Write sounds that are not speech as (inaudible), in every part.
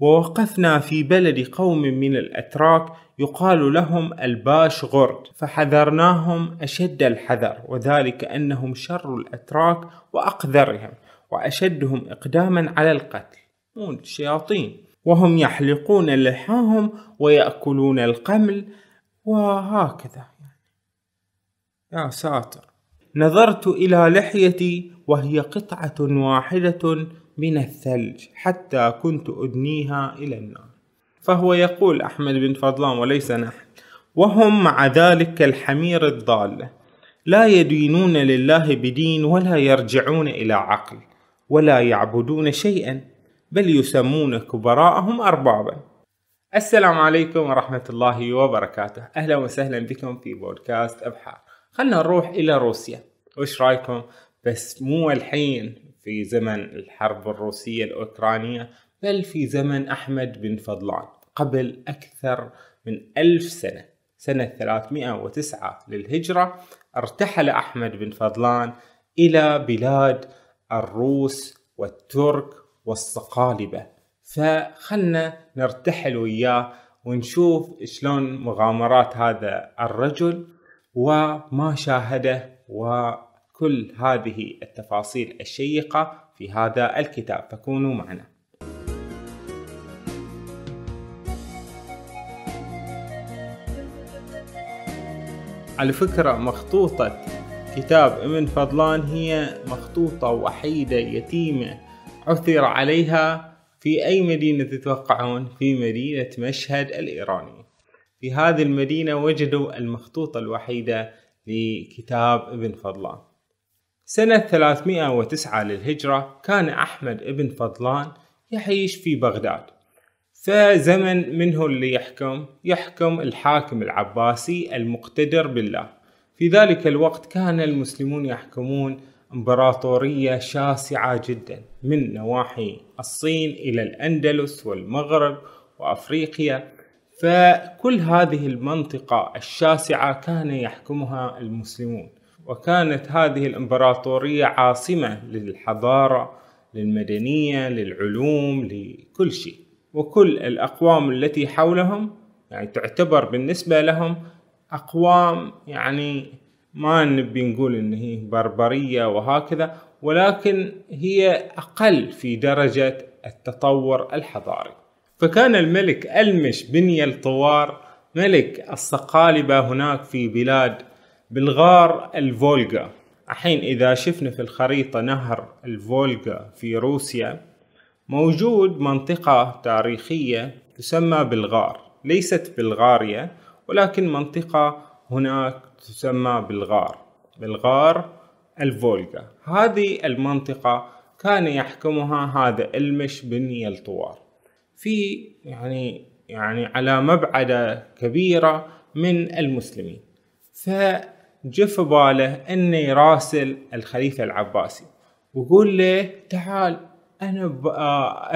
ووقفنا في بلد قوم من الأتراك يقال لهم الباش غرد فحذرناهم أشد الحذر وذلك أنهم شر الأتراك وأقذرهم وأشدهم إقداما على القتل. مون الشياطين وهم يحلقون لحاهم ويأكلون القمل وهكذا يا ساتر. نظرت إلى لحيتي وهي قطعة واحدة من الثلج حتى كنت أدنيها إلى النار. فهو يقول أحمد بن فضلان وليس نحن. وهم مع ذلك كالحمير الضالة لا يدينون لله بدين ولا يرجعون إلى عقل. ولا يعبدون شيئا. بل يسمون كبراءهم أربابا. السلام عليكم ورحمة الله وبركاته. أهلا وسهلا بكم في بودكاست أبحار. خلنا نروح إلى روسيا. وش رأيكم؟ بس مو الحين. في زمن الحرب الروسية الأوكرانية بل في زمن أحمد بن فضلان قبل أكثر من ألف سنة سنة 309 للهجرة ارتحل أحمد بن فضلان إلى بلاد الروس والترك والصقالبة. فخلنا نرتحل وياه ونشوف شلون مغامرات هذا الرجل وما شاهده وكل هذه التفاصيل الشيقة في هذا الكتاب. فكونوا معنا. على فكرة مخطوطة. كتاب ابن فضلان هي مخطوطة وحيدة يتيمة. عثر عليها في أي مدينة تتوقعون؟ في مدينة مشهد الإيرانية في هذه المدينة وجدوا المخطوطة الوحيدة لكتاب ابن فضلان. سنة 309 للهجرة كان أحمد ابن فضلان يعيش في بغداد. فزمن منه اللي يحكم يحكم الحاكم العباسي المقتدر بالله. في ذلك الوقت كان المسلمون يحكمون إمبراطورية شاسعة جدا من نواحي الصين إلى الأندلس والمغرب وأفريقيا. فكل هذه المنطقة الشاسعة كان يحكمها المسلمون. وكانت هذه الإمبراطورية عاصمة للحضارة للمدنية للعلوم لكل شيء. وكل الأقوام التي حولهم يعني تعتبر بالنسبة لهم أقوام يعني ما نبي نقول إن هي بربرية وهكذا ولكن هي أقل في درجة التطور الحضاري. فكان الملك ألمش بن يلطوار ملك الصقالبة هناك في بلاد بلغار الفولغا. الحين إذا شفنا في الخريطة نهر الفولغا في روسيا موجود منطقة تاريخية تسمى بلغار ليست بلغاريا ولكن منطقة هناك تسمى بلغار بلغار الفولغا. هذه المنطقة كان يحكمها هذا المش بن يلطوار في يعني يعني على مبعدة كبيرة من المسلمين. فجف باله انه يراسل الخليفة العباسي. ويقول له تعال أنا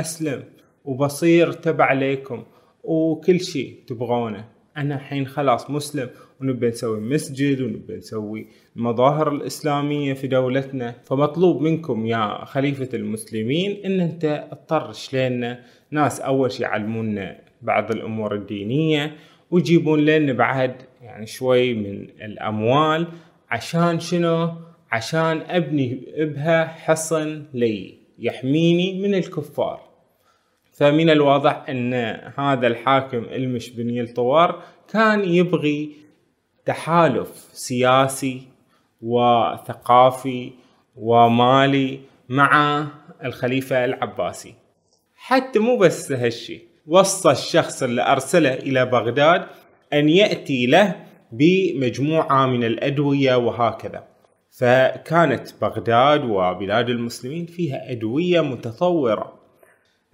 أسلم وبصير تبع لكم وكل شيء تبغونه. أنا الحين خلاص مسلم ونبي نسوي مسجد ونبي نسوي المظاهر الإسلامية في دولتنا. فمطلوب منكم يا خليفة المسلمين إن أنت تطرش لنا ناس أول شي يعلمونا بعض الأمور الدينية ويجيبون لنا بعد يعني شوي من الأموال عشان شنو؟ عشان ابني بها حصن لي يحميني من الكفار. فمن الواضح أن هذا الحاكم المش بن يلطوار كان يبغي تحالف سياسي وثقافي ومالي مع الخليفة العباسي. حتى مو بس هالشي وصى الشخص اللي أرسله إلى بغداد أن يأتي له بمجموعة من الأدوية وهكذا. فكانت بغداد وبلاد المسلمين فيها أدوية متطورة.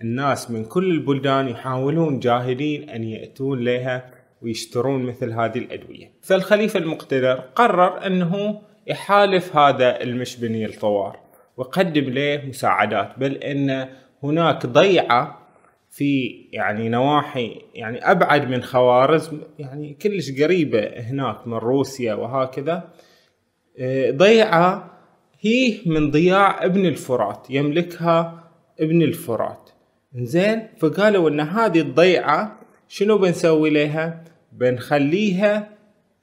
الناس من كل البلدان يحاولون جاهدين أن يأتون لها ويشترون مثل هذه الأدوية. فالخليفة المقتدر قرر أنه يحالف هذا المش بن الطوار وقدم له مساعدات بل أن هناك ضيعة في يعني نواحي يعني أبعد من خوارزم يعني كلش قريبة هناك من روسيا وهكذا. آه، ضيعة هي من ضياع ابن الفرات يملكها ابن الفرات. زين فقالوا إن هذه الضيعة شنو بنسوي لها؟ بنخليها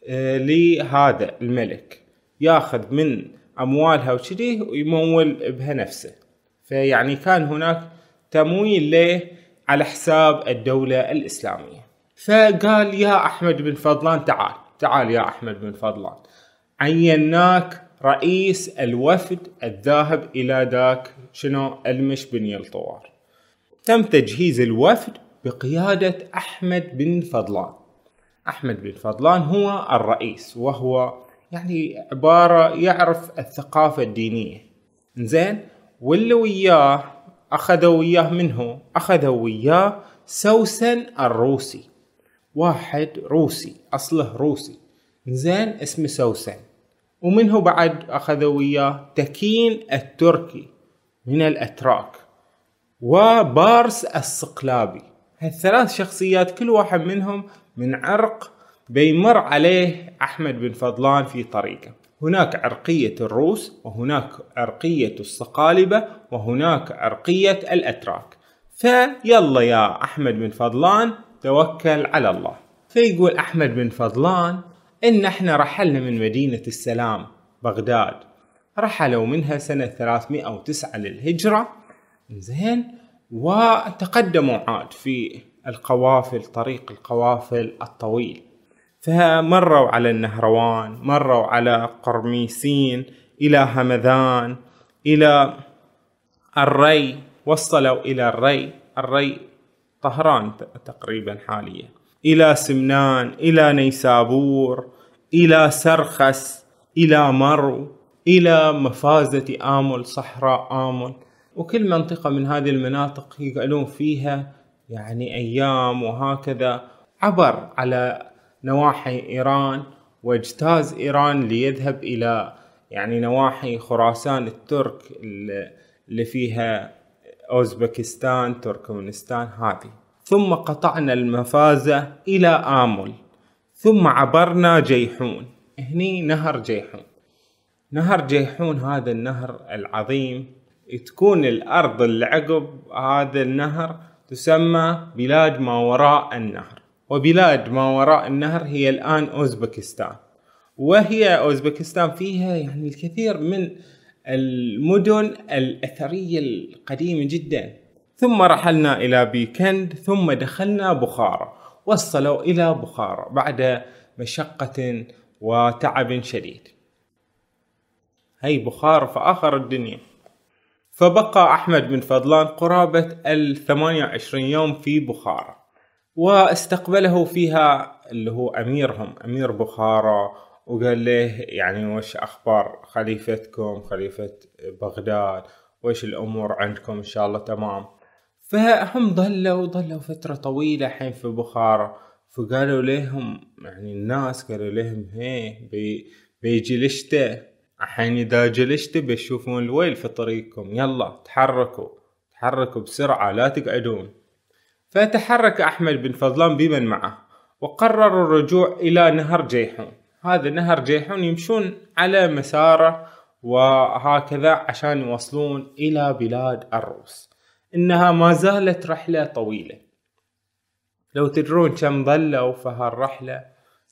آه، لهذا الملك. ياخذ من أموالها وشذي ويمول بها نفسه. فيعني كان هناك تمويل له على حساب الدولة الإسلامية. فقال يا أحمد بن فضلان تعال تعال يا أحمد بن فضلان. عيناك رئيس الوفد الذاهب إلى ذاك شنو؟ المش بن يلطوار. تم تجهيز الوفد بقيادة أحمد بن فضلان. أحمد بن فضلان هو الرئيس وهو يعني عبارة يعرف الثقافة الدينية. زين واللي وياه أخذوا وياه منه. أخذوا وياه سوسن الروسي. واحد روسي أصله روسي. زين اسمه سوسن. ومنه بعد أخذوا وياه تكين التركي من الأتراك. وبارس الصقلابي هالثلاث شخصيات كل واحد منهم من عرق بيمر عليه أحمد بن فضلان في طريقه. هناك عرقية الروس وهناك عرقية الصقالبة وهناك عرقية الأتراك. فيلا يا أحمد بن فضلان توكل على الله. فيقول أحمد بن فضلان إن إحنا رحلنا من مدينة السلام بغداد. رحلوا منها سنة 309 للهجرة. زين وتقدموا عاد في القوافل طريق القوافل الطويل. فمروا على النهروان مروا على قرميسين إلى همذان إلى الري وصلوا إلى الري الري طهران تقريبا حاليا. إلى سمنان إلى نيسابور إلى سرخس إلى مرو إلى مفازة آمل صحراء آمل. وكل منطقة من هذه المناطق يقعدون فيها يعني أيام وهكذا عبر على نواحي إيران واجتاز إيران ليذهب إلى يعني نواحي خراسان الترك اللي فيها أوزبكستان تركمانستان هذه. ثم قطعنا المفازة إلى آمل. ثم عبرنا جيحون. هني نهر جيحون. نهر جيحون هذا النهر العظيم. تكون الأرض اللي عقب هذا النهر تسمى بلاد ما وراء النهر. وبلاد ما وراء النهر هي الآن أوزبكستان. وهي أوزبكستان فيها يعني الكثير من المدن الأثرية القديمة جدا. ثم رحلنا إلى بيكند ثم دخلنا بخارى وصلوا إلى بخارى بعد مشقة وتعب شديد. هي بخارى في آخر الدنيا. فبقى أحمد بن فضلان قرابة الثمانية وعشرين يوم في بخارى واستقبله فيها اللي هو أميرهم أمير بخارى وقال له يعني وش أخبار خليفتكم خليفة بغداد؟ وش الأمور عندكم؟ إن شاء الله تمام. فهم ظلوا ظلوا فترة طويلة حين في بخارى فقالوا لهم يعني الناس قالوا لهم هي بي بيجي الشتاء الحين إذا جلشت بتشوفون الويل في طريقكم. يلا تحركوا تحركوا بسرعة لا تقعدون. فتحرك أحمد بن فضلان بمن معه وقرروا الرجوع إلى نهر جيحون. هذا نهر جيحون يمشون على مسارة وهكذا عشان يوصلون إلى بلاد الروس. إنها ما زالت رحلة طويلة. لو تدرون كم ظلوا في هالرحلة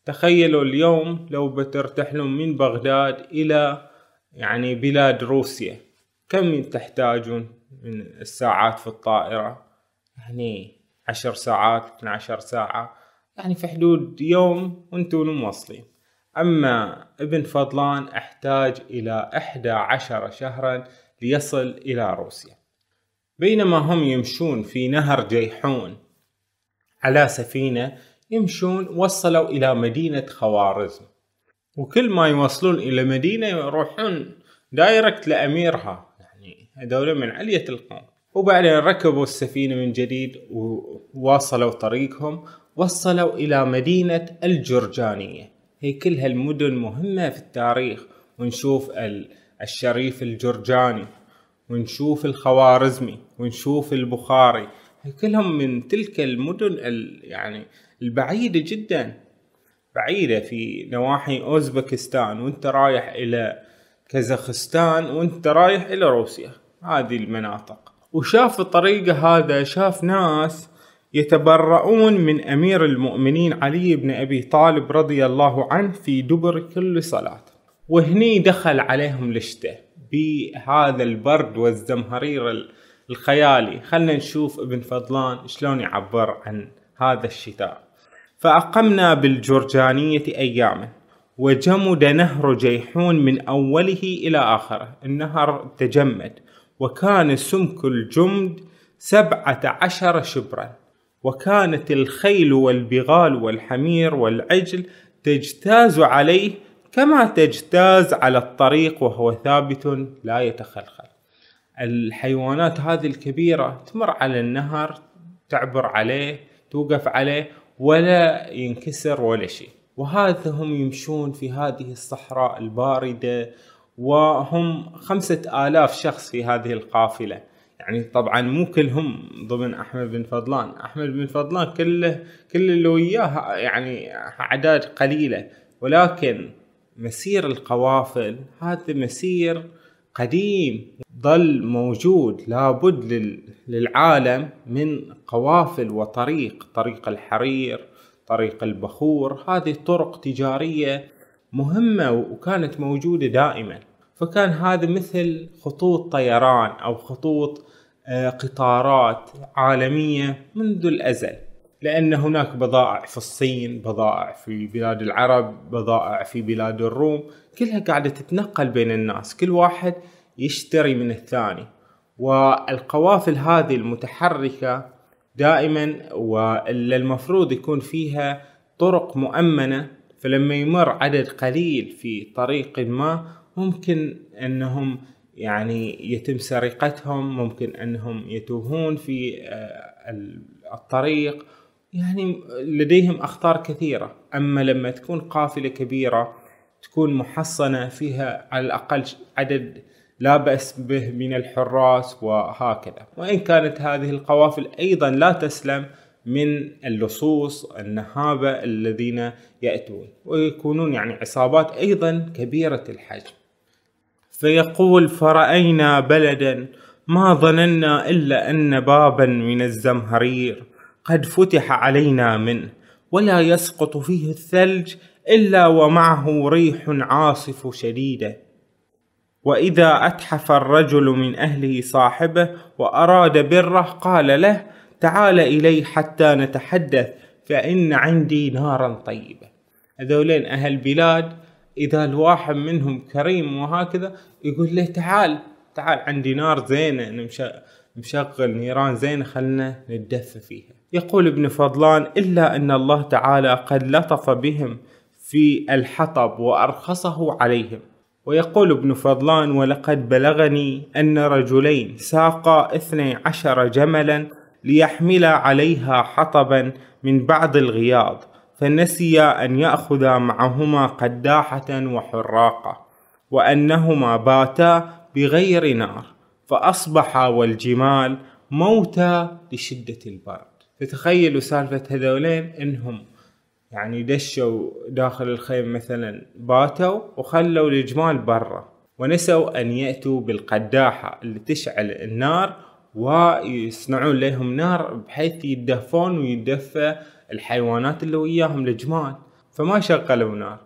تخيلوا اليوم لو بترتحلون من بغداد إلى يعني بلاد روسيا. كم تحتاجون من الساعات في الطائرة؟ يعني عشر ساعات 12 ساعة يعني في حدود يوم وأنتم موصلين أما ابن فضلان أحتاج إلى إحدى عشر شهرا ليصل إلى روسيا. بينما هم يمشون في نهر جيحون على سفينة يمشون وصلوا إلى مدينة خوارزم. وكل ما يوصلون إلى مدينة يروحون دايركت لأميرها يعني هذول من علية القوم. وبعدين ركبوا السفينة من جديد وواصلوا طريقهم وصلوا إلى مدينة الجرجانية. هي كلها المدن مهمة في التاريخ. ونشوف الشريف الجرجاني ونشوف الخوارزمي ونشوف البخاري. كلهم من تلك المدن يعني البعيدة جدا. بعيدة في نواحي أوزبكستان. وانت رايح إلى كازاخستان وانت رايح إلى روسيا. هذه المناطق. وشاف الطريقة هذا شاف ناس يتبرؤون من أمير المؤمنين علي بن أبي طالب رضي الله عنه في دبر كل صلاة. وهني دخل عليهم الشتاء بهذا البرد والزمهرير الخيالي. خلنا نشوف ابن فضلان شلون يعبر عن هذا الشتاء. فأقمنا بالجرجانية أياما وجمد نهر جيحون من أوله إلى آخره. النهر تجمد وكان سمك الجمد سبعة عشر شبرا. وكانت الخيل والبغال والحمير والعجل تجتاز عليه كما تجتاز على الطريق وهو ثابت لا يتخلخل. الحيوانات هذه الكبيرة تمر على النهر تعبر عليه توقف عليه ولا ينكسر ولا شيء. وهذا هم يمشون في هذه الصحراء الباردة وهم خمسة آلاف شخص في هذه القافلة. يعني طبعا مو كلهم ضمن أحمد بن فضلان. أحمد بن فضلان كله كل اللي وياه يعني أعداد قليلة. ولكن مسير القوافل هذا مسير قديم. ظل موجود لابد للعالم من قوافل وطريق طريق الحرير طريق البخور. هذه طرق تجارية مهمة وكانت موجودة دائما. فكان هذا مثل خطوط طيران أو خطوط آه، قطارات عالمية منذ الأزل. لأن هناك بضائع في الصين بضائع في بلاد العرب بضائع في بلاد الروم. كلها قاعدة تتنقل بين الناس. كل واحد يشتري من الثاني. والقوافل هذه المتحركة دائما واللي المفروض يكون فيها طرق مؤمنة فلما يمر عدد قليل في طريق ما ممكن أنهم يعني يتم سرقتهم ممكن أنهم يتوهون في آه، الطريق. يعني لديهم أخطار كثيرة. أما لما تكون قافلة كبيرة تكون محصنة فيها على الأقل عدد لا بأس به من الحراس وهكذا. وإن كانت هذه القوافل أيضا لا تسلم من اللصوص النهابة الذين يأتون ويكونون يعني عصابات أيضا كبيرة الحجم. فيقول فرأينا بلدا ما ظننا إلا أن بابا من الزمهرير قد فتح علينا منه ولا يسقط فيه الثلج إلا ومعه ريح عاصف شديدة. وإذا أتحف الرجل من أهله صاحبه وأراد بره قال له تعال إلي حتى نتحدث فإن عندي نارا طيبة. هذولين أهل بلاد إذا الواحد منهم كريم وهكذا يقول له تعال تعال عندي نار زينة مشغل نيران زينة خلنا نتدفى فيها. يقول ابن فضلان إلا أن الله تعالى قد لطف بهم في الحطب وأرخصه عليهم. ويقول ابن فضلان ولقد بلغني أن رجلين ساقا اثني عشر جملا ليحملا عليها حطبا من بعض الغياض فنسيا أن يأخذا معهما قداحة وحراقة وأنهما باتا بغير نار فأصبحا والجمال موتا لشدة البرد. فتخيلوا سالفة هذولين إنهم يعني دشوا داخل الخيم مثلا باتوا وخلوا الجمال برا ونسوا أن يأتوا بالقداحة اللي تشعل النار ويصنعون لهم نار بحيث يدفون ويدفى الحيوانات اللي وياهم الجمال فما شغلوا نار.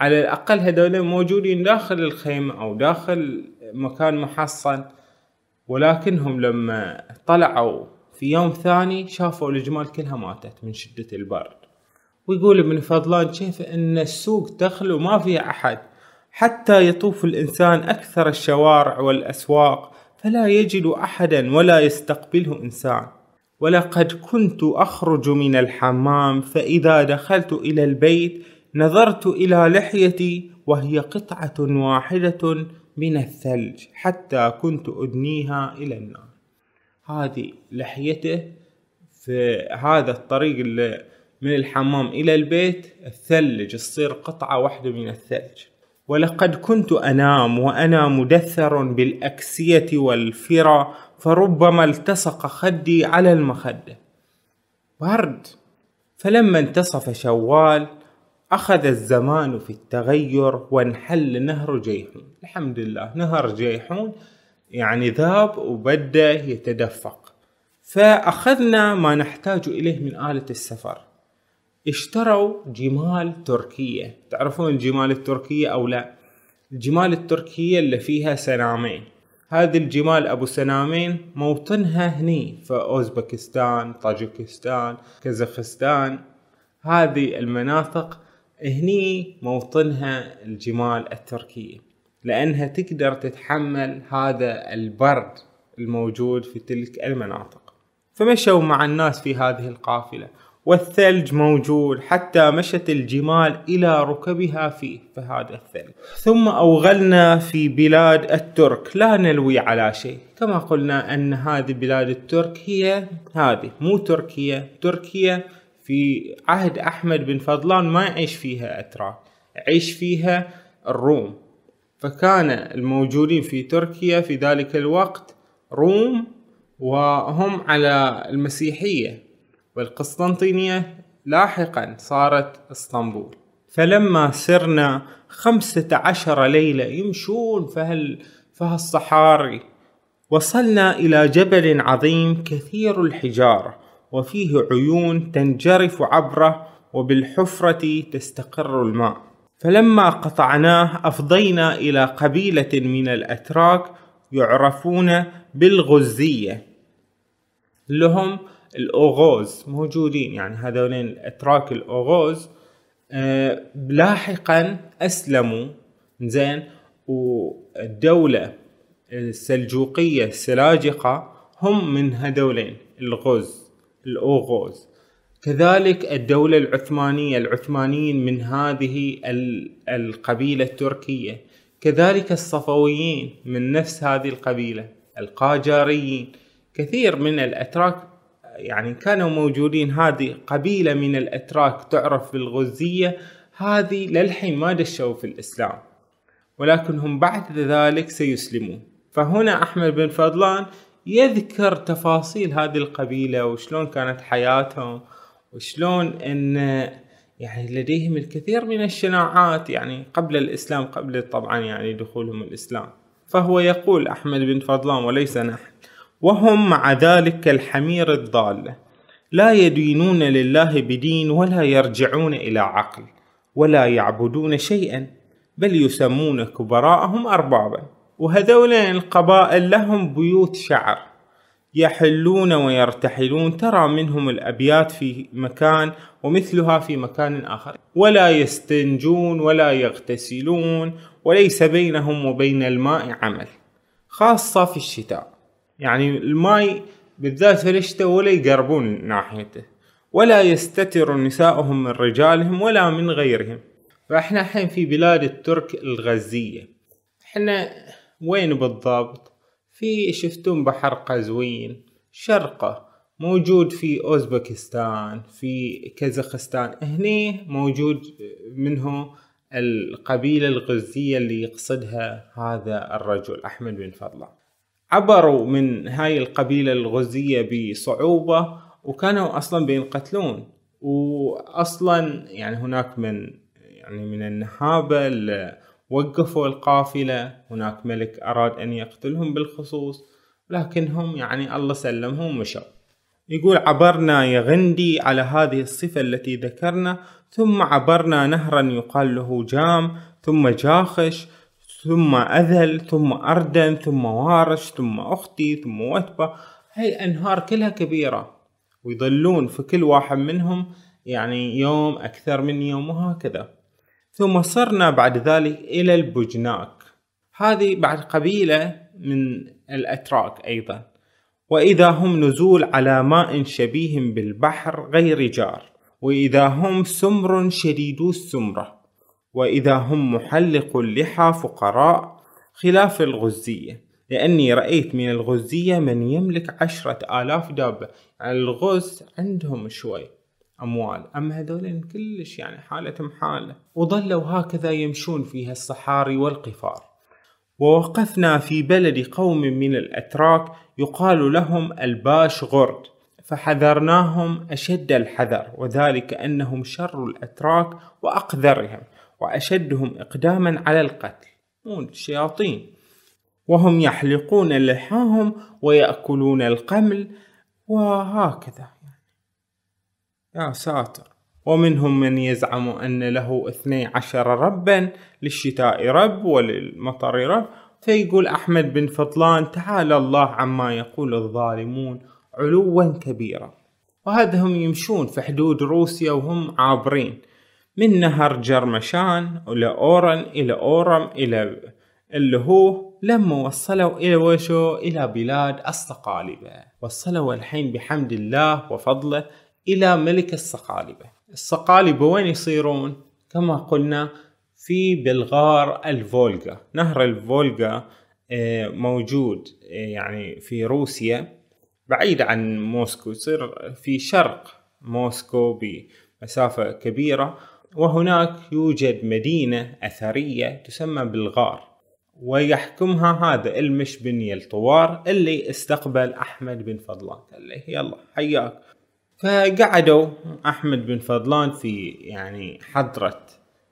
على الأقل هذول موجودين داخل الخيمة أو داخل مكان محصن. ولكنهم لما طلعوا في يوم ثاني شافوا الجمال كلها ماتت من شدة البرد. ويقول ابن فضلان كيف أن السوق تخلو ما فيها أحد. حتى يطوف الإنسان أكثر الشوارع والأسواق فلا يجد أحدا ولا يستقبله إنسان. ولقد كنت أخرج من الحمام فإذا دخلت إلى البيت نظرت إلى لحيتي وهي قطعة واحدة من الثلج حتى كنت أدنيها إلى النار. هذه لحيته في هذا الطريق اللي من الحمام إلى البيت الثلج تصير قطعة واحدة من الثلج. ولقد كنت أنام وأنا مدثر بالأكسية والفرا فربما التصق خدي على المخدة. برد فلما انتصف شوال أخذ الزمان في التغير وانحل نهر جيحون. الحمد لله نهر جيحون يعني ذاب وبدأ يتدفق. فأخذنا ما نحتاج إليه من آلة السفر. اشتروا جمال تركية. تعرفون الجمال التركية أو لا؟ الجمال التركية اللي فيها سنامين. هذه الجمال أبو سنامين موطنها هني في أوزبكستان طاجكستان كازاخستان. هذه المناطق هني موطنها الجمال التركية لأنها تقدر تتحمل هذا البرد الموجود في تلك المناطق. فمشوا مع الناس في هذه القافلة. والثلج موجود حتى مشت الجمال إلى ركبها فيه فهذا الثلج. ثم أوغلنا في بلاد الترك. لا نلوي على شيء. كما قلنا أن هذه بلاد الترك هي هذه مو تركيا تركيا في عهد أحمد بن فضلان ما يعيش فيها أتراك يعيش فيها الروم. فكان الموجودين في تركيا في ذلك الوقت روم وهم على المسيحية. والقسطنطينية لاحقا صارت إسطنبول. فلما سرنا خمسة عشر ليلة يمشون في فهالصحاري وصلنا إلى جبل عظيم كثير الحجارة وفيه عيون تنجرف عبره وبالحفرة تستقر الماء. فلما قطعناه أفضينا إلى قبيلة من الأتراك يعرفون بالغزية. لهم الأوغوز موجودين يعني هذولين الأتراك الأوغوز أه لاحقا أسلموا. زين والدولة السلجوقية السلاجقة هم من هذولين الغوز الأوغوز. كذلك الدولة العثمانية العثمانيين من هذه القبيلة التركية. كذلك الصفويين من نفس هذه القبيلة القاجاريين. كثير من الأتراك يعني كانوا موجودين. هذه قبيلة من الأتراك تعرف بالغزية. هذه للحين ما دشوا في الإسلام ولكن هم بعد ذلك سيسلمون. فهنا أحمد بن فضلان يذكر تفاصيل هذه القبيلة وشلون كانت حياتهم وشلون إن يعني لديهم الكثير من الشناعات يعني قبل الإسلام قبل طبعا يعني دخولهم الإسلام. فهو يقول أحمد بن فضلان وليس نحن. وهم مع ذلك كالحمير الضالة لا يدينون لله بدين ولا يرجعون إلى عقل ولا يعبدون شيئا بل يسمون كبراءهم أربابا. وهذولين القبائل لهم بيوت شعر. يحلون ويرتحلون ترى منهم الأبيات في مكان ومثلها في مكان آخر. ولا يستنجون ولا يغتسلون وليس بينهم وبين الماء عمل خاصة في الشتاء. يعني الماء بالذات في الشتاء ولا يقربون ناحيته ولا يستتر نساؤهم من رجالهم ولا من غيرهم. فإحنا الحين في بلاد الترك الغزية. إحنا وين بالضبط؟ في شفتون بحر قزوين شرقة موجود في أوزبكستان في كازاخستان. هني موجود منه القبيلة الغزية اللي يقصدها هذا الرجل أحمد بن فضلة عبروا من هاي القبيلة الغزية بصعوبة وكانوا أصلا بينقتلون. وأصلا يعني هناك من يعني من النهابة وقفوا القافلة هناك ملك أراد أن يقتلهم بالخصوص لكنهم يعني الله سلمهم ومشوا. يقول عبرنا يا غندي على هذه الصفة التي ذكرنا ثم عبرنا نهرا يقال له جام ثم جاخش ثم أذل ثم أردن ثم وارش ثم أختي ثم وتبة هاي أنهار كلها كبيرة ويظلون في كل واحد منهم يعني يوم أكثر من يوم وهكذا. ثم صرنا بعد ذلك إلى البجناك. هذه بعد قبيلة من الأتراك أيضا. وإذا هم نزول على ماء شبيه بالبحر غير جار. وإذا هم سمر شديدو السمرة. وإذا هم محلق اللحى فقراء خلاف الغزية. لأني رأيت من الغزية من يملك عشرة آلاف دابة. يعني الغز عندهم شوي أموال. أما هذولين كلش يعني حالتهم حالة وظلوا هكذا يمشون فيها الصحاري والقفار. ووقفنا في بلد قوم من الأتراك يقال لهم الباش غرد فحذرناهم أشد الحذر. وذلك أنهم شر الأتراك وأقذرهم. وأشدهم إقداما على القتل. مو الشياطين. وهم يحلقون لحاهم ويأكلون القمل وهكذا يا ساتر. ومنهم من يزعم أن له اثني عشر ربا للشتاء رب وللمطر رب. فيقول أحمد بن فضلان تعالى الله عما يقول الظالمون علوا كبيرا. وهذا هم يمشون في حدود روسيا وهم عابرين. من نهر جرمشان إلى أورن إلى أورم إلى اللي هو لما وصلوا إلى وشو إلى بلاد الصقالبة. وصلوا الحين بحمد الله وفضله إلى ملك الصقالبة. الصقالبة وين يصيرون؟ كما قلنا في بلغار الفولغا. نهر الفولغا آه، موجود آه، يعني في روسيا. بعيد عن موسكو يصير في شرق موسكو بمسافة كبيرة. وهناك يوجد مدينة أثرية تسمى بلغار ويحكمها هذا إلمش بن يلطوار اللي استقبل أحمد بن فضلان قال له يلا حياك. فقعدوا أحمد بن فضلان في يعني حضرة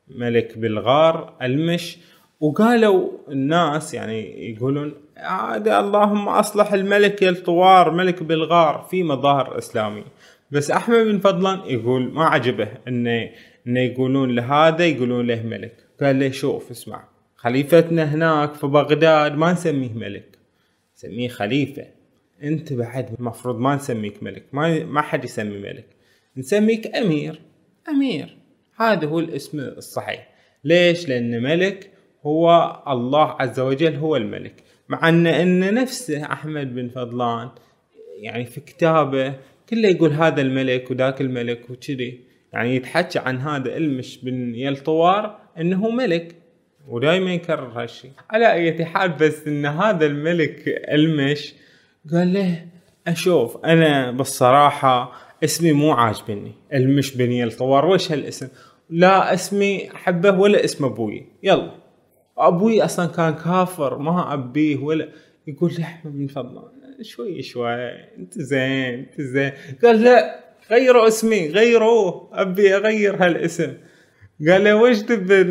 ملك بلغار إلمش وقالوا الناس يعني يقولون عاد اللهم أصلح الملك الطوار ملك بلغار في مظاهر إسلامية. بس أحمد بن فضلان يقول ما عجبه انه انه يقولون لهذا يقولون له ملك. قال له شوف اسمع خليفتنا هناك في بغداد ما نسميه ملك. نسميه خليفة. أنت بعد المفروض ما نسميك ملك ما ما حد يسمي ملك. نسميك أمير. أمير. هذا هو الاسم الصحيح. ليش؟ لأن ملك هو الله عز وجل هو الملك. مع أن أن نفسه أحمد بن فضلان يعني في كتابه كله يقول هذا الملك وذاك الملك وكذي. يعني يتحكى عن هذا المش بن يلطوار إنه ملك ودائما يكرر هالشيء على أي حال بس إن هذا الملك المش قال له أشوف أنا بالصراحة اسمي مو عاجبني المش بن يلطوار وش هالاسم؟ لا اسمي احبه ولا اسم أبوي. يلا. أبوي أصلا كان كافر ما أبيه ولا. يقول أحمد بن فضلان شوي شوي أنت زين أنت زين. قال لا غيروا اسمي غيروه. أبي أغير هالاسم. قال له وش تبي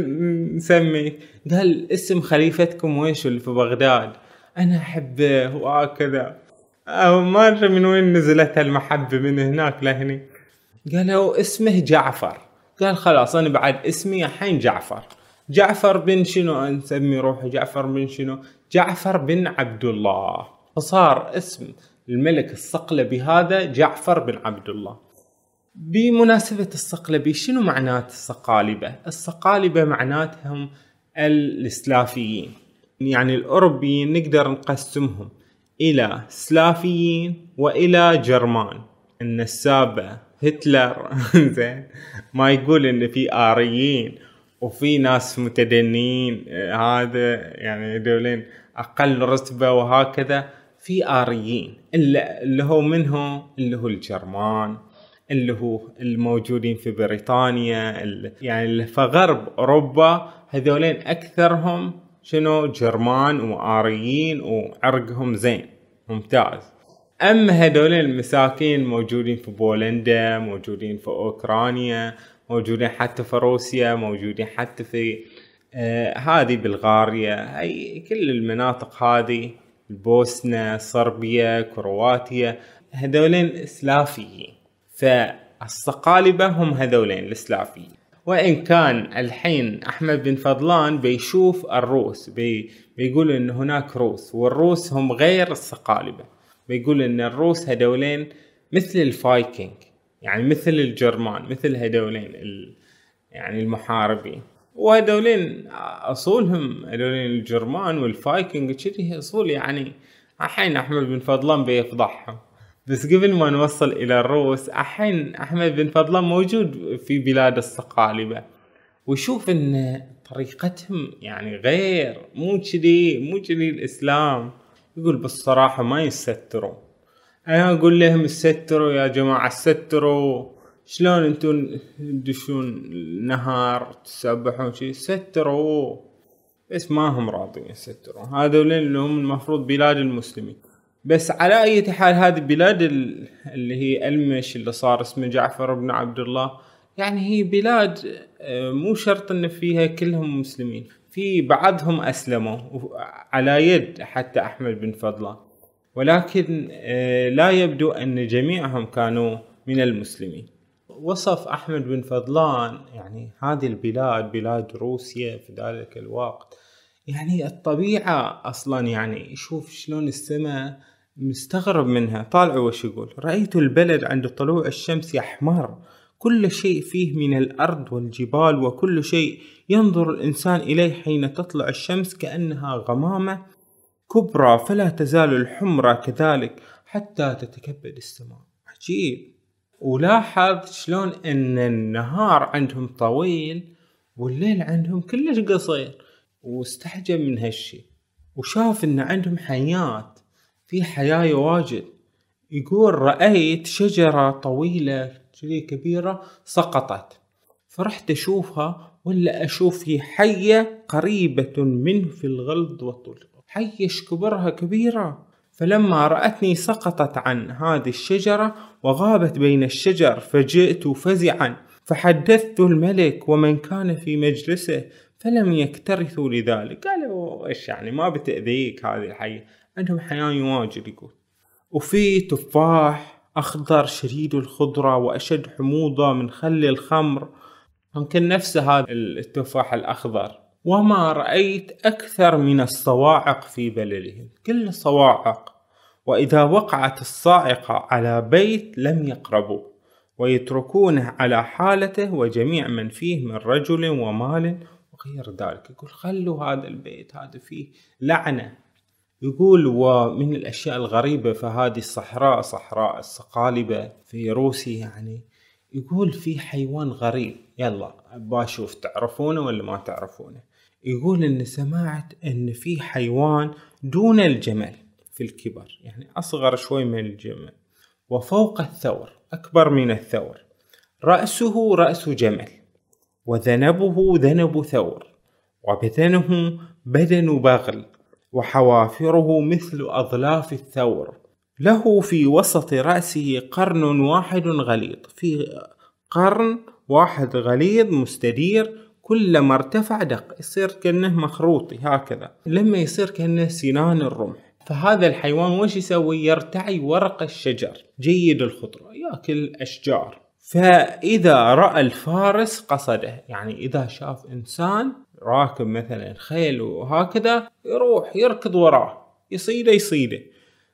نسمي؟ قال اسم خليفتكم ويش اللي في بغداد؟ أنا أحبه وهكذا. أو ما أدري من وين نزلت هالمحبه من هناك لهني. قالوا اسمه جعفر. قال خلاص أنا بعد اسمي الحين جعفر. جعفر بن شنو؟ نسمي روحه جعفر بن شنو؟ جعفر بن عبد الله. فصار اسم الملك الصقلبي هذا جعفر بن عبد الله. بمناسبة الصقلبي شنو معنات الصقالبة الصقالبة معناتهم السلافيين يعني الأوروبيين نقدر نقسمهم إلى سلافيين وإلى جرمان. النسابة هتلر (laughs) زين. ما يقول إن في آريين وفي ناس متدنيين هذا يعني دولين أقل رتبة وهكذا. في آريين اللي هو منهم اللي هو الجرمان اللي هو الموجودين في بريطانيا يعني اللي في غرب أوروبا هذولين أكثرهم شنو؟ جرمان وآريين وعرقهم زين ممتاز. أما هذول المساكين موجودين في بولندا موجودين في أوكرانيا موجودين حتى في روسيا موجودين حتى في آه هذه بلغاريا اي كل المناطق هذه البوسنة صربيا كرواتيا هذولين سلافيين فالصقالبة هم هذولين السلافيين وإن كان الحين أحمد بن فضلان بيشوف الروس بي بيقول إن هناك روس والروس هم غير الصقالبة. بيقول إن الروس هذولين مثل الفايكنج يعني مثل الجرمان مثل هذولين يعني المحاربين. وهذولين أصولهم هذولين الجرمان والفايكنج كذي أصول يعني الحين أحمد بن فضلان بيفضحهم. بس قبل ما نوصل إلى الروس الحين أحمد بن فضلان موجود في بلاد الصقالبة. ويشوف إن طريقتهم يعني غير مو كذي مو كذي الإسلام. يقول بالصراحة ما يسترون أنا أقول لهم ستروا يا جماعة ستروا شلون أنتم تدشون النهار تسبحون شي؟ ستروا. بس ما هم راضين يستروا. هذول اللي هم المفروض بلاد المسلمين. بس على أي حال هذه بلاد اللي هي المش اللي صار اسمه جعفر بن عبد الله يعني هي بلاد آه، مو شرط إن فيها كلهم مسلمين. في بعضهم أسلموا على يد حتى أحمد بن فضلان. ولكن آه، لا يبدو أن جميعهم كانوا من المسلمين. وصف أحمد بن فضلان يعني هذه البلاد بلاد روسيا في ذلك الوقت. يعني الطبيعة أصلا يعني شوف شلون السماء مستغرب منها. طالع وش يقول؟ رأيت البلد عند طلوع الشمس يحمر. كل شيء فيه من الأرض والجبال وكل شيء ينظر الإنسان إليه حين تطلع الشمس كأنها غمامة كبرى فلا تزال الحمرة كذلك حتى تتكبد السماء. عجيب. ولاحظ شلون إن النهار عندهم طويل والليل عندهم كلش قصير. واستعجب من هالشي. وشاف إن عندهم حياة. في حياة واجد. يقول رأيت شجرة طويلة شذي كبيرة سقطت. فرحت أشوفها ولا أشوف هي حية قريبة منه في الغلظ والطول حية كبرها كبيرة. فلما رأتني سقطت عن هذه الشجرة وغابت بين الشجر فجئت فزعا. فحدثت الملك ومن كان في مجلسه فلم يكترثوا لذلك. قالوا إيش يعني ما بتأذيك هذه الحية عندهم حياة واجد يقول. وفي تفاح أخضر شديد الخضرة وأشد حموضة من خل الخمر. يمكن نفس هذا التفاح الأخضر. وما رأيت أكثر من الصواعق في بلدهم. كل صواعق وإذا وقعت الصاعقة على بيت لم يقربوا ويتركونه على حالته وجميع من فيه من رجل ومال وغير ذلك. يقول خلوا هذا البيت هذا فيه لعنة. يقول ومن الأشياء الغريبة فهذه الصحراء صحراء الصقالبة في روسيا يعني. يقول في حيوان غريب. يلا باشوف تعرفونه ولا ما تعرفونه؟ يقول إن سمعت إن في حيوان دون الجمل. في الكبر يعني أصغر شوي من الجمل وفوق الثور أكبر من الثور. رأسه رأس جمل وذنبه ذنب ثور. وبدنه بدن بغل وحوافره مثل أظلاف الثور. له في وسط رأسه قرن واحد غليظ في قرن واحد غليظ مستدير. كلما ارتفع دق يصير كأنه مخروطي هكذا. لما يصير كأنه سنان الرمح. فهذا الحيوان وش يسوي؟ يرتعي ورق الشجر. جيد الخضرة ياكل أشجار. فإذا رأى الفارس قصده. يعني إذا شاف إنسان راكب مثلا خيل وهكذا يروح يركض وراه. يصيده يصيده.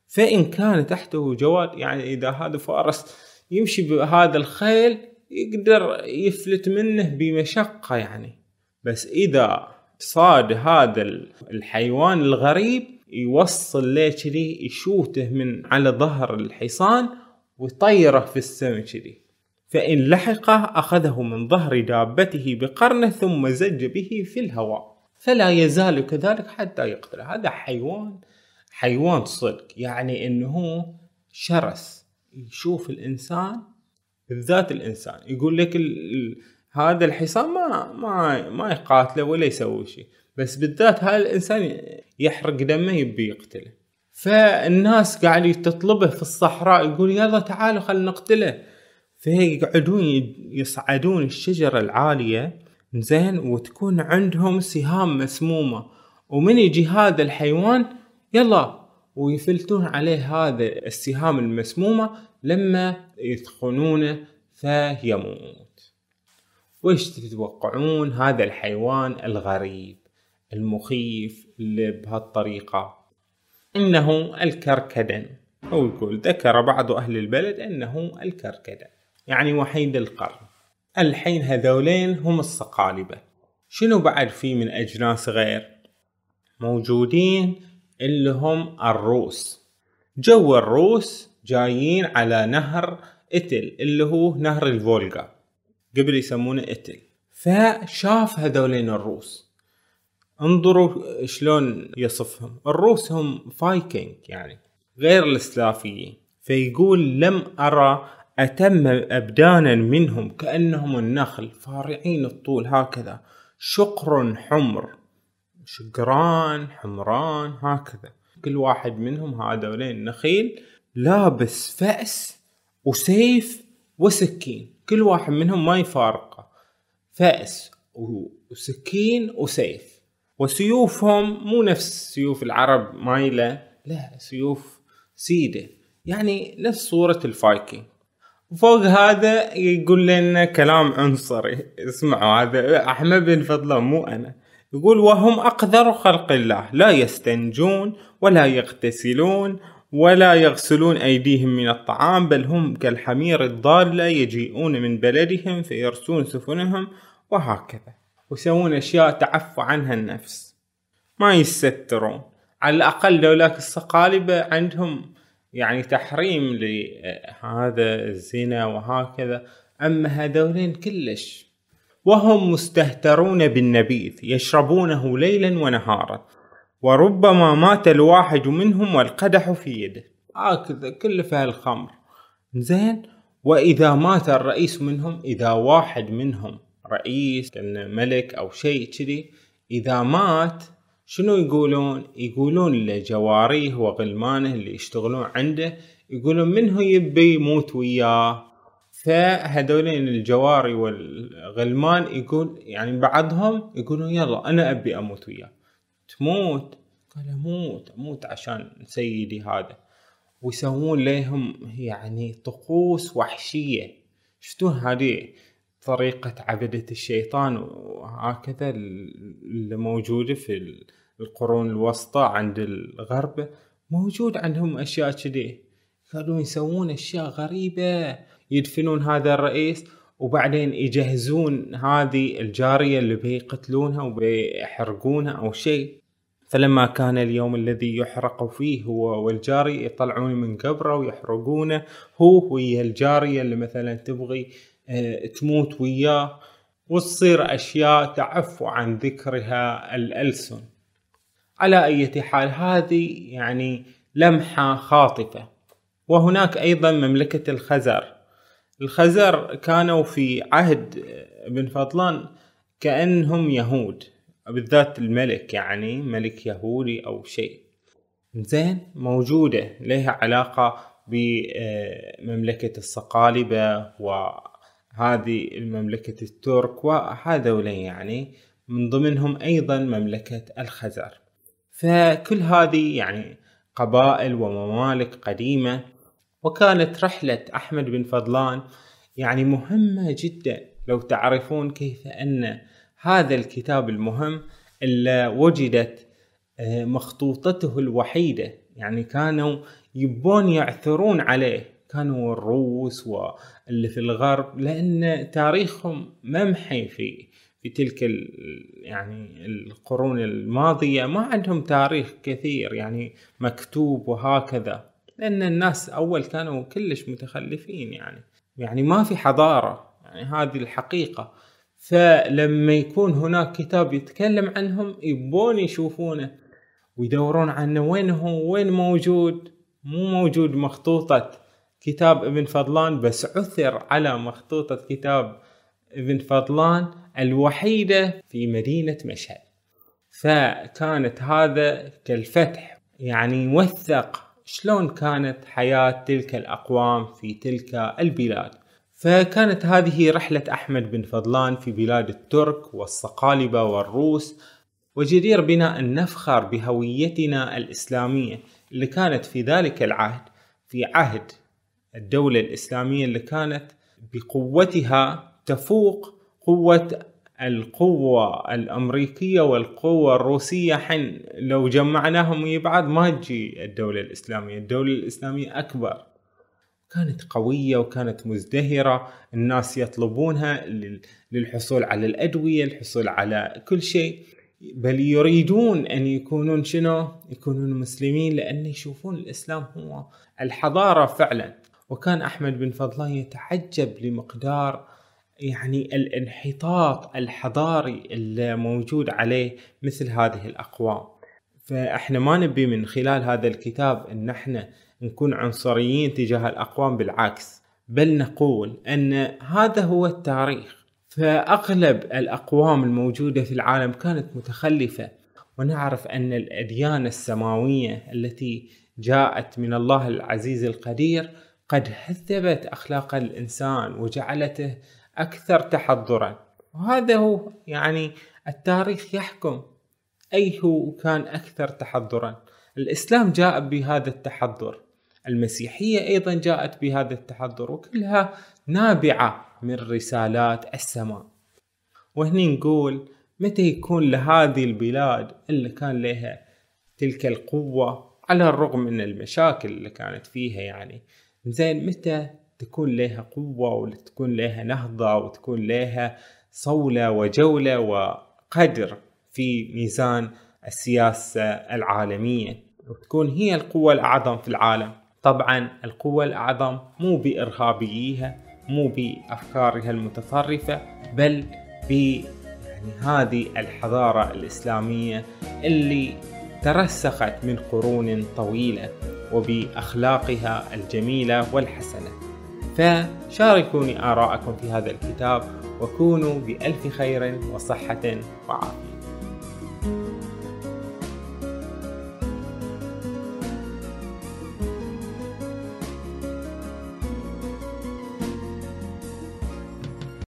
فإن كان تحته جواد يعني إذا هذا فارس يمشي بهذا الخيل يقدر يفلت منه بمشقة يعني. بس إذا صاد هذا الحيوان الغريب يوصل له كذي يشوته من على ظهر الحصان ويطيره في السماء كذي. فإن لحقه أخذه من ظهر دابته بقرنه ثم زج به في الهواء. فلا يزال كذلك حتى يقتله. هذا حيوان حيوان صدق. يعني إنه شرس. يشوف الإنسان بالذات الإنسان. يقول لك. هذا الحصان ما ما ما يقاتله ولا يسوي شيء. بس بالذات هذا الإنسان يحرق دمه يبي يقتله. فالناس قاعد تطلبه في الصحراء يقول يلا تعالوا خلينا نقتله. فيقعدون يصعدون الشجرة العالية زين وتكون عندهم سهام مسمومة. ومن يجي هذا الحيوان يلا ويفلتون عليه هذا السهام المسمومة لما يثخنونه فيموت. وش تتوقعون هذا الحيوان الغريب؟ المخيف اللي بهالطريقة. إنه الكركدن. هو يقول ذكر بعض أهل البلد إنه الكركدن يعني وحيد القرن. الحين هذولين هم الصقالبة. شنو بعد في من أجناس غير؟ موجودين اللي هم الروس. جو الروس جايين على نهر إتل اللي هو نهر الفولغا. قبل يسمونه إتل. فشاف هذولين الروس. انظروا شلون يصفهم. الروس هم فايكنج يعني غير السلافيين فيقول لم أرى أتم أبدانا منهم كأنهم النخل فارعين الطول هكذا. شقر حمر شقران حمران هكذا. كل واحد منهم هذولين نخيل لابس فأس وسيف وسكين. كل واحد منهم ما يفارقه. فأس وسكين وسيف. وسيوفهم مو نفس سيوف العرب مايلة لا سيوف سيدة. يعني نفس صورة الفايكنج وفوق هذا يقول لنا كلام عنصري. اسمعوا هذا أحمد بن فضلان مو أنا. يقول وهم أقذر خلق الله لا يستنجون ولا يغتسلون ولا يغسلون أيديهم من الطعام بل هم كالحمير الضالة يجيئون من بلدهم فيرسون سفنهم. وهكذا. ويسوون أشياء تعفو عنها النفس. ما يسترون على الأقل لولاك الصقالبة عندهم يعني تحريم لهذا الزنا وهكذا. أما هذولين كلش. وهم مستهترون بالنبيذ يشربونه ليلا ونهارا. وربما مات الواحد منهم والقدح في يده. هكذا كل في الخمر زين؟ وإذا مات الرئيس منهم إذا واحد منهم رئيس كان ملك أو شيء كذي. إذا مات شنو يقولون؟ يقولون لجواريه وغلمانه اللي يشتغلون عنده يقولون منه يبي يموت وياه؟ فهذولين الجواري والغلمان يقول يعني بعضهم يقولون يلا أنا أبي أموت وياه. تموت؟ قال أموت أموت عشان سيدي هذا. ويسوون لهم يعني طقوس وحشية. شفتون هذه؟ طريقة عبدة الشيطان وهكذا اللي موجودة في القرون الوسطى عند الغرب موجود عندهم أشياء كذي. كانوا يسوون أشياء غريبة يدفنون هذا الرئيس وبعدين يجهزون هذه الجارية اللي بيقتلونها وبيحرقونها أو شيء. فلما كان اليوم الذي يحرق فيه هو والجاري يطلعون من قبره ويحرقونه هو ويا الجارية اللي مثلا تبغي تموت وياه وتصير أشياء تعفو عن ذكرها الألسن. على أي حال هذه يعني لمحة خاطفة. وهناك أيضا مملكة الخزر. الخزر كانوا في عهد ابن فضلان كأنهم يهود بالذات الملك يعني ملك يهودي أو شيء. زين موجودة لها علاقة بمملكة الصقالبة وهذه المملكة الترك وهذول يعني؟ من ضمنهم أيضا مملكة الخزر. فكل هذه يعني قبائل وممالك قديمة وكانت رحلة أحمد بن فضلان يعني مهمة جدا. لو تعرفون كيف أن هذا الكتاب المهم اللي وجدت آه، مخطوطته الوحيدة. يعني كانوا يبون يعثرون عليه. كانوا الروس واللي في الغرب لأن تاريخهم ممحي في في تلك يعني القرون الماضية. ما عندهم تاريخ كثير يعني مكتوب وهكذا. لأن الناس أول كانوا كلش متخلفين يعني يعني ما في حضارة يعني هذه الحقيقة. فلما يكون هناك كتاب يتكلم عنهم يبون يشوفونه ويدورون عنه وين هو وين موجود؟ مو موجود مخطوطة. كتاب ابن فضلان بس عثر على مخطوطة كتاب ابن فضلان الوحيدة في مدينة مشهد. فكانت هذا كالفتح يعني وثق شلون كانت حياة تلك الأقوام في تلك البلاد. فكانت هذه رحلة أحمد بن فضلان في بلاد الترك والصقالبة والروس وجدير بنا أن نفخر بهويتنا الإسلامية اللي كانت في ذلك العهد في عهد الدولة الإسلامية اللي كانت بقوتها تفوق قوة القوة الأمريكية والقوة الروسية. حين لو جمعناهم ويا بعض ما تجي الدولة الإسلامية. الدولة الإسلامية أكبر. كانت قوية وكانت مزدهرة. الناس يطلبونها للحصول على الأدوية الحصول على كل شيء. بل يريدون أن يكونون شنو؟ يكونون مسلمين لأن يشوفون الإسلام هو الحضارة فعلا. وكان أحمد بن فضلان يتعجب لمقدار يعني الانحطاط الحضاري اللي موجود عليه مثل هذه الأقوام. فإحنا ما نبي من خلال هذا الكتاب إن إحنا نكون عنصريين تجاه الأقوام بالعكس بل نقول أن هذا هو التاريخ. فأغلب الأقوام الموجودة في العالم كانت متخلفة. ونعرف أن الأديان السماوية التي جاءت من الله العزيز القدير قد هذبت أخلاق الإنسان وجعلته أكثر تحضرا. وهذا هو يعني التاريخ يحكم أي هو كان أكثر تحضرا. الإسلام جاء بهذا التحضر. المسيحية أيضا جاءت بهذا التحضر وكلها نابعة من رسالات السماء. وهني نقول متى يكون لهذه البلاد اللي كان لها تلك القوة على الرغم من المشاكل اللي كانت فيها يعني زين متى تكون لها قوة وتكون لها نهضة وتكون لها صولة وجولة وقدر في ميزان السياسة العالمية؟ وتكون هي القوة الأعظم في العالم. طبعا القوة الأعظم مو بإرهابييها مو بأفكارها المتطرفة بل ب يعني هذه الحضارة الإسلامية اللي ترسخت من قرون طويلة. وبأخلاقها الجميلة والحسنة. فشاركوني آراءكم في هذا الكتاب وكونوا بألف خير وصحة وعافية.